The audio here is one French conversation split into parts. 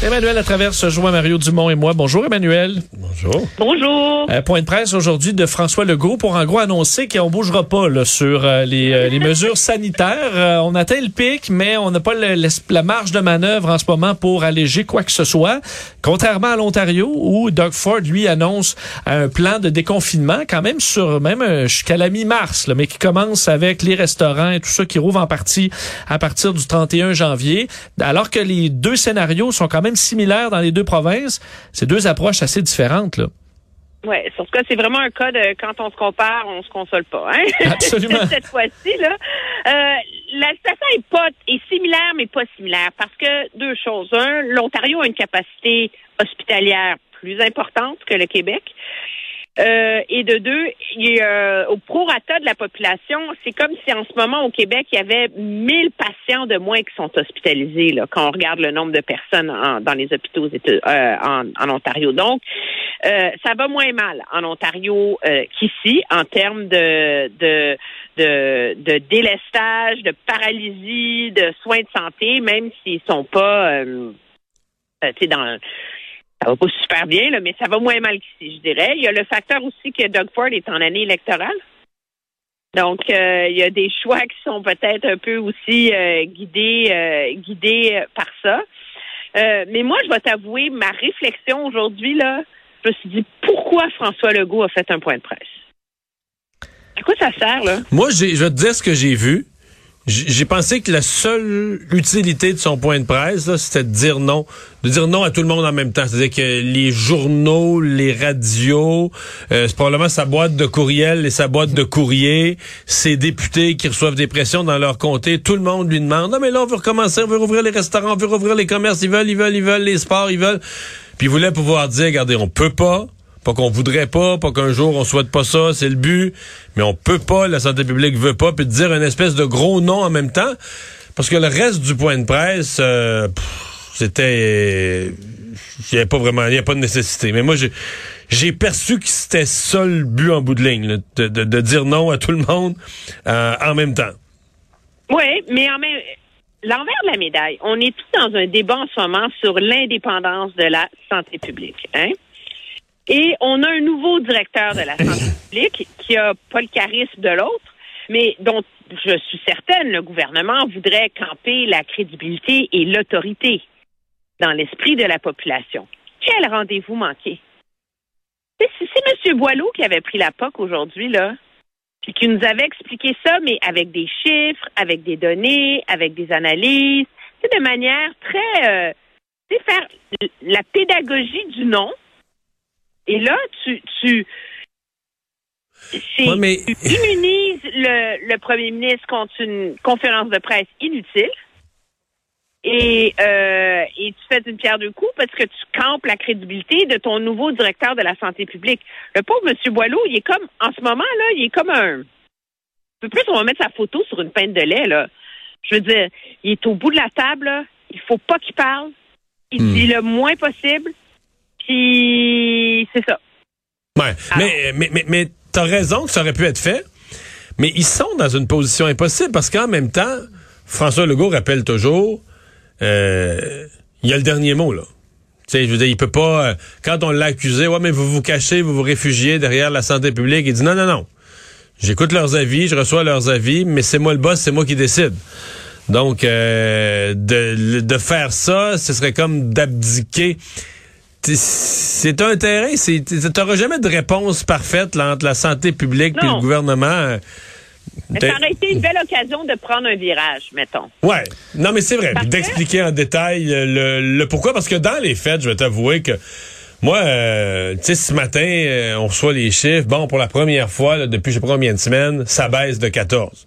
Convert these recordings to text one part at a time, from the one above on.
Emmanuel Latraverse se joint Mario Dumont et moi. Bonjour Emmanuel. Bonjour. Bonjour. Euh, point de presse aujourd'hui de François Legault pour en gros annoncer qu'on bougera pas là, sur euh, les, euh, les mesures sanitaires. Euh, on atteint le pic, mais on n'a pas le- la marge de manœuvre en ce moment pour alléger quoi que ce soit. Contrairement à l'Ontario où Doug Ford lui annonce un plan de déconfinement quand même sur même jusqu'à la mi-mars, là, mais qui commence avec les restaurants et tout ça qui rouvre en partie à partir du 31 janvier. Alors que les deux scénarios sont quand même similaires dans les deux provinces, c'est deux approches assez différentes là. Ouais, sur ce cas, c'est vraiment un cas de quand on se compare, on se console pas. Hein? Absolument. Cette fois-ci, là, euh, la situation est pas est similaire, mais pas similaire, parce que deux choses. Un, l'Ontario a une capacité hospitalière plus importante que le Québec. Euh, et de deux, y a, au prorata de la population, c'est comme si en ce moment au Québec, il y avait 1000 patients de moins qui sont hospitalisés là, quand on regarde le nombre de personnes en- dans les hôpitaux euh, en, en Ontario. Donc, euh, ça va moins mal en Ontario euh, qu'ici en termes de, de, de, de délestage, de paralysie, de soins de santé, même s'ils sont pas euh, euh, dans ça va pas super bien, là, mais ça va moins mal qu'ici, je dirais. Il y a le facteur aussi que Doug Ford est en année électorale. Donc, euh, il y a des choix qui sont peut-être un peu aussi euh, guidés, euh, guidés par ça. Mais moi, je vais t'avouer, ma réflexion aujourd'hui, là, je me suis dit, pourquoi François Legault a fait un point de presse? À quoi ça sert, là? Moi, je vais te dire ce que j'ai vu. J'ai pensé que la seule utilité de son point de presse, c'était de dire non. De dire non à tout le monde en même temps. C'est-à-dire que les journaux, les radios, euh, c'est probablement sa boîte de courriel et sa boîte de courrier, ses députés qui reçoivent des pressions dans leur comté, tout le monde lui demande, non mais là, on veut recommencer, on veut rouvrir les restaurants, on veut rouvrir les commerces, ils veulent, ils veulent, ils veulent, les sports, ils veulent. Puis il voulait pouvoir dire, regardez, on peut pas, pas qu'on voudrait pas, pas qu'un jour on souhaite pas ça, c'est le but, mais on peut pas, la santé publique veut pas, puis de dire une espèce de gros non en même temps, parce que le reste du point de presse, euh, c'était, il y avait pas vraiment, il y a pas de nécessité. Mais moi, j'ai, j'ai perçu que c'était ça le but en bout de ligne, là, de, de- de dire non à tout le monde euh, en même temps. Oui, mais en même l'envers de la médaille, on est tous dans un débat en ce moment sur l'indépendance de la santé publique. Hein? Et on a un nouveau directeur de la santé publique qui a pas le charisme de l'autre, mais dont je suis certaine le gouvernement voudrait camper la crédibilité et l'autorité dans l'esprit de la population. Quel rendez-vous manqué? C'est M. Boileau qui avait pris la POC aujourd'hui, là puis qui nous avait expliqué ça, mais avec des chiffres, avec des données, avec des analyses, c'est de manière très, euh, faire la pédagogie du non. Et là, tu, tu, c'est- Ouais, mais- tu immunises le, le premier ministre contre une conférence de presse inutile. Et, euh, et tu fais une pierre deux coups parce que tu campes la crédibilité de ton nouveau directeur de la santé publique. Le pauvre M. Boileau, il est comme, en ce moment, là, il est comme un... Un peu plus, on va mettre sa photo sur une peine de lait, là. Je veux dire, il est au bout de la table, là. Il faut pas qu'il parle. Il Hmm. dit le moins possible. Puis, c'est ça. Ouais, mais, mais, mais, mais t'as raison que ça aurait pu être fait, mais ils sont dans une position impossible parce qu'en même temps, François Legault rappelle toujours, euh, il y a le dernier mot, là. Tu sais, je veux dire, il peut pas, euh, quand on l'a accusé, ouais, mais vous vous cachez, vous vous réfugiez derrière la santé publique, il dit non, non, non. J'écoute leurs avis, je reçois leurs avis, mais c'est moi le boss, c'est moi qui décide. Donc, euh, de, de faire ça, ce serait comme d'abdiquer. C'est un terrain, c'est t'auras jamais de réponse parfaite là, entre la santé publique et le gouvernement. Mais ça aurait été une belle occasion de prendre un virage, mettons. Ouais. Non, mais c'est vrai. D'expliquer en détail euh, le, le pourquoi. Parce que dans les faits, je vais t'avouer que moi, euh, tu sais, ce matin, euh, on reçoit les chiffres. Bon, pour la première fois, là, depuis je sais pas combien de semaines, ça baisse de 14.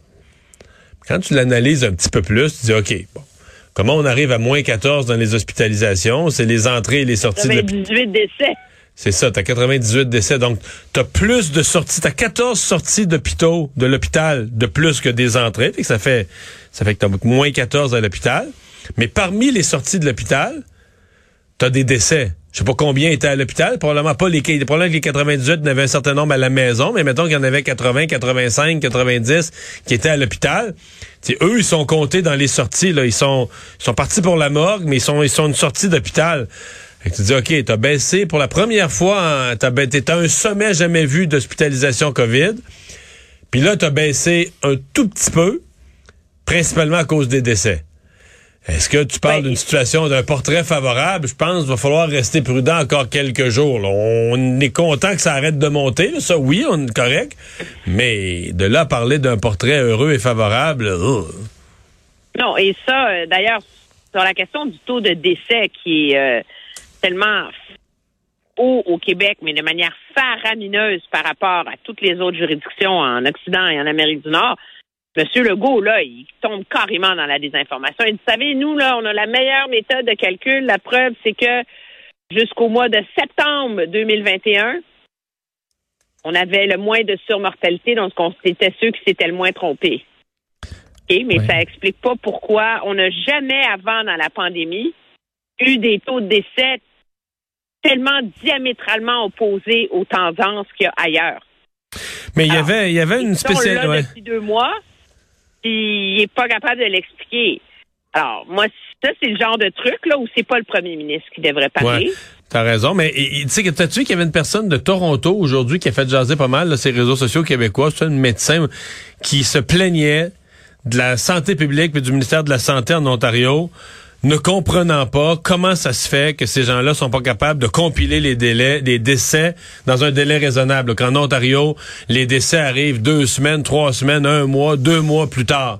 Quand tu l'analyses un petit peu plus, tu dis, OK, bon, comment on arrive à moins 14 dans les hospitalisations? C'est les entrées et les sorties de l'hôpital. 18 décès. C'est ça, t'as 98 décès. Donc, t'as plus de sorties, t'as 14 sorties d'hôpitaux, de l'hôpital, de plus que des entrées. Fait que ça fait, ça fait que t'as moins 14 à l'hôpital. Mais parmi les sorties de l'hôpital, t'as des décès. Je sais pas combien étaient à l'hôpital, probablement pas les probablement que les 98 n'avaient un certain nombre à la maison, mais mettons qu'il y en avait 80, 85, 90 qui étaient à l'hôpital. eux, ils sont comptés dans les sorties là, ils sont ils sont partis pour la morgue, mais ils sont ils sont une sortie d'hôpital. Tu dis OK, t'as baissé pour la première fois, t'as t'es un sommet jamais vu d'hospitalisation Covid. Puis là, t'as baissé un tout petit peu, principalement à cause des décès. Est-ce que tu parles ben, d'une situation, d'un portrait favorable? Je pense qu'il va falloir rester prudent encore quelques jours. On est content que ça arrête de monter. Ça, oui, on est correct. Mais de là parler d'un portrait heureux et favorable... Non, et ça, euh, d'ailleurs, sur la question du taux de décès qui est euh, tellement haut au Québec, mais de manière faramineuse par rapport à toutes les autres juridictions en Occident et en Amérique du Nord, Monsieur Legault, là, il tombe carrément dans la désinformation. Il dit, vous savez, nous, là, on a la meilleure méthode de calcul. La preuve, c'est que jusqu'au mois de septembre 2021, on avait le moins de surmortalité, donc c'était ceux qui s'étaient le moins trompés. mais ça explique pas pourquoi on n'a jamais avant dans la pandémie eu des taux de décès tellement diamétralement opposés aux tendances qu'il y a ailleurs. Mais il y avait, il y avait une spéciale. Depuis deux mois, il n'est pas capable de l'expliquer. Alors, moi, ça, c'est le genre de truc là où c'est pas le premier ministre qui devrait parler. Ouais. T'as raison, mais tu sais, t'as-tu vu qu'il y avait une personne de Toronto aujourd'hui qui a fait jaser pas mal ces réseaux sociaux québécois, c'est une médecin qui se plaignait de la santé publique et du ministère de la Santé en Ontario ne comprenant pas comment ça se fait que ces gens-là sont pas capables de compiler les délais, des décès dans un délai raisonnable. Qu'en Ontario, les décès arrivent deux semaines, trois semaines, un mois, deux mois plus tard.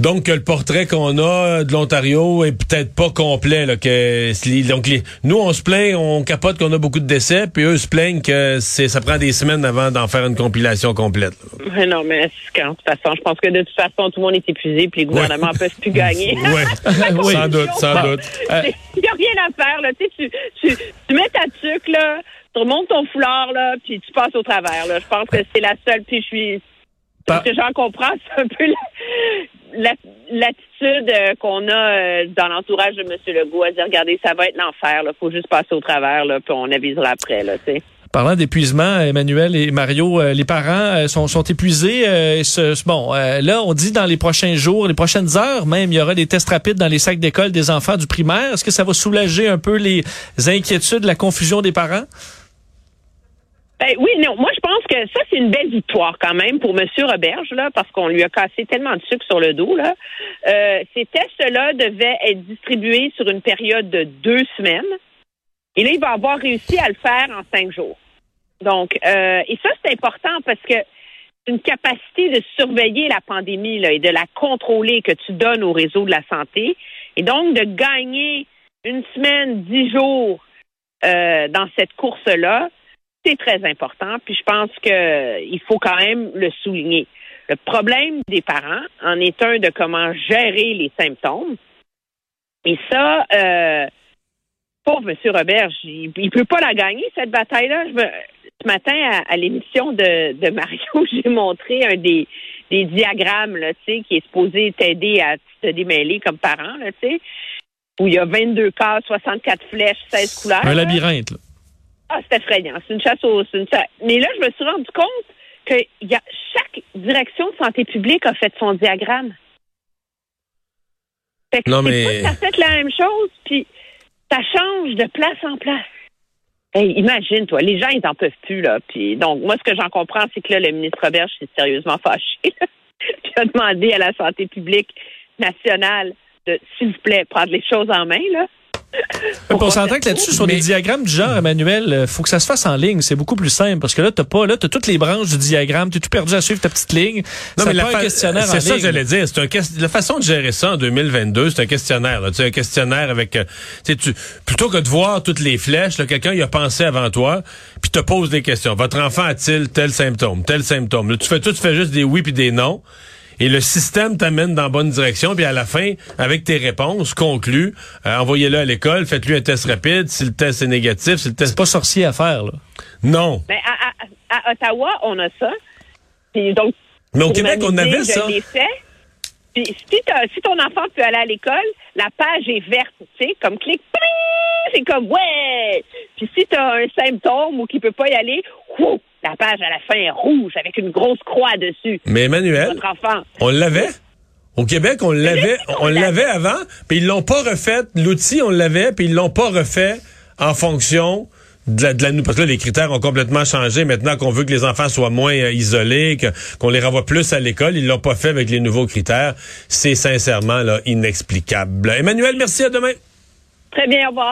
Donc, le portrait qu'on a de l'Ontario est peut-être pas complet. Là, que, donc, nous, on se plaint, on capote qu'on a beaucoup de décès, puis eux se plaignent que c'est, ça prend des semaines avant d'en faire une compilation complète. Mais non, mais de toute façon, je pense que de toute façon, tout le monde est épuisé, puis les gouvernements ne peuvent plus gagner. oui, sans doute, sans doute. Il n'y a rien à faire. Là. Tu, tu, tu, tu mets ta tuque, là, tu remontes ton foulard, là, puis tu passes au travers. Là. Je pense que c'est la seule, puis je suis... Ce que j'en comprends, c'est un peu l'attitude euh, qu'on a euh, dans l'entourage de M. Legault à dire regardez, ça va être l'enfer, il faut juste passer au travers, là, puis on avisera après, là. Parlant d'épuisement, Emmanuel et Mario, euh, les parents sont, sont épuisés. bon, là, on dit dans les prochains jours, les prochaines heures même, il y aura des tests rapides dans les sacs d'école des enfants du primaire. Est-ce que ça va soulager un peu les inquiétudes, la confusion des parents? Ben, oui, non. Moi, je pense que ça, c'est une belle victoire quand même pour M. Roberge, là, parce qu'on lui a cassé tellement de sucre sur le dos. Là. Euh, ces tests-là devaient être distribués sur une période de deux semaines. Et là, il va avoir réussi à le faire en cinq jours. Donc, euh, et ça, c'est important parce que c'est une capacité de surveiller la pandémie là, et de la contrôler que tu donnes au réseau de la santé. Et donc, de gagner une semaine, dix jours euh, dans cette course-là, c'est très important. Puis je pense qu'il faut quand même le souligner. Le problème des parents en est un de comment gérer les symptômes. Et ça, euh, pauvre M. Robert, il, ne peut pas la gagner, cette bataille-là. ce matin, à, l'émission de, Mario, j'ai montré un des, diagrammes là, qui est supposé t'aider à te démêler comme parent, là, où il y a 22 cas, 64 flèches, 16 couleurs. Un labyrinthe. Là. Ah, c'est effrayant. C'est une chasse aux. Une Mais là, je me suis rendu compte que y a, chaque direction de santé publique a fait son diagramme. Fait que non, mais... ça fait la même chose, puis ça change de place en place. Hey, imagine, toi, les gens, ils n'en peuvent plus, là. Puis, donc, moi, ce que j'en comprends, c'est que là, le ministre Robert s'est sérieusement fâché. puis a demandé à la santé publique nationale de, s'il vous plaît, prendre les choses en main, là. On s'entend que là-dessus, sur des diagrammes du genre, Emmanuel, euh, faut que ça se fasse en ligne. C'est beaucoup plus simple parce que là, t'as pas, là, t'as toutes les branches du diagramme, t'es tout perdu à suivre ta petite ligne. Non, mais la un questionnaire C'est ça que j'allais dire. C'est un la façon de gérer ça en 2022, c'est un questionnaire. Tu un questionnaire avec, euh, tu plutôt que de voir toutes les flèches, quelqu'un y a pensé avant toi, puis te pose des questions. Votre enfant a-t-il tel symptôme, tel symptôme? Là, tu fais tout, tu fais juste des oui puis des non et le système t'amène dans la bonne direction. Puis à la fin, avec tes réponses, conclus, euh, envoyez-le à l'école, faites-lui un test rapide. Si le test est négatif, si le test... C'est pas sorcier à faire, là. Non. Mais à, Ottawa, on a ça. Puis donc, Mais au Québec, on avait ça. Puis si, ton enfant peut aller à l'école, la page est verte, tu sais, comme clic, c'est comme ouais. Puis si tu as un symptôme ou qu'il peut pas y aller, la page à la fin est rouge avec une grosse croix dessus. Mais Emmanuel, enfant. on l'avait? Au Québec, on l'avait, on l'avait avant, puis ils l'ont pas refait. L'outil, on l'avait, puis ils l'ont pas refait en fonction de la, de la- parce que là, les critères ont complètement changé. Maintenant qu'on veut que les enfants soient moins euh, isolés, qu'on les renvoie plus à l'école, ils l'ont pas fait avec les nouveaux critères. C'est sincèrement là inexplicable. Emmanuel, merci à demain. Très bien, au revoir.